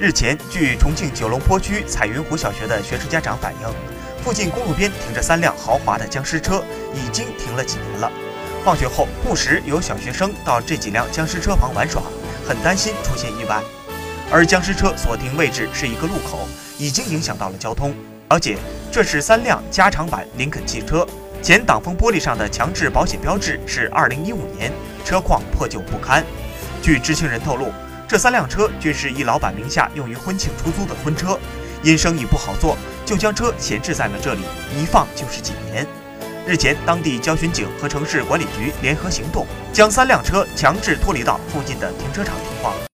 日前，据重庆九龙坡区彩云湖小学的学生家长反映，附近公路边停着三辆豪华的僵尸车，已经停了几年了。放学后，不时有小学生到这几辆僵尸车旁玩耍，很担心出现意外。而僵尸车所停位置是一个路口，已经影响到了交通。而且，这是三辆加长版林肯汽车，前挡风玻璃上的强制保险标志是2015年，车况破旧不堪。据知情人透露。这三辆车均是一老板名下用于婚庆出租的婚车，因生意不好做，就将车闲置在了这里，一放就是几年。日前，当地交巡警和城市管理局联合行动，将三辆车强制脱离到附近的停车场停放。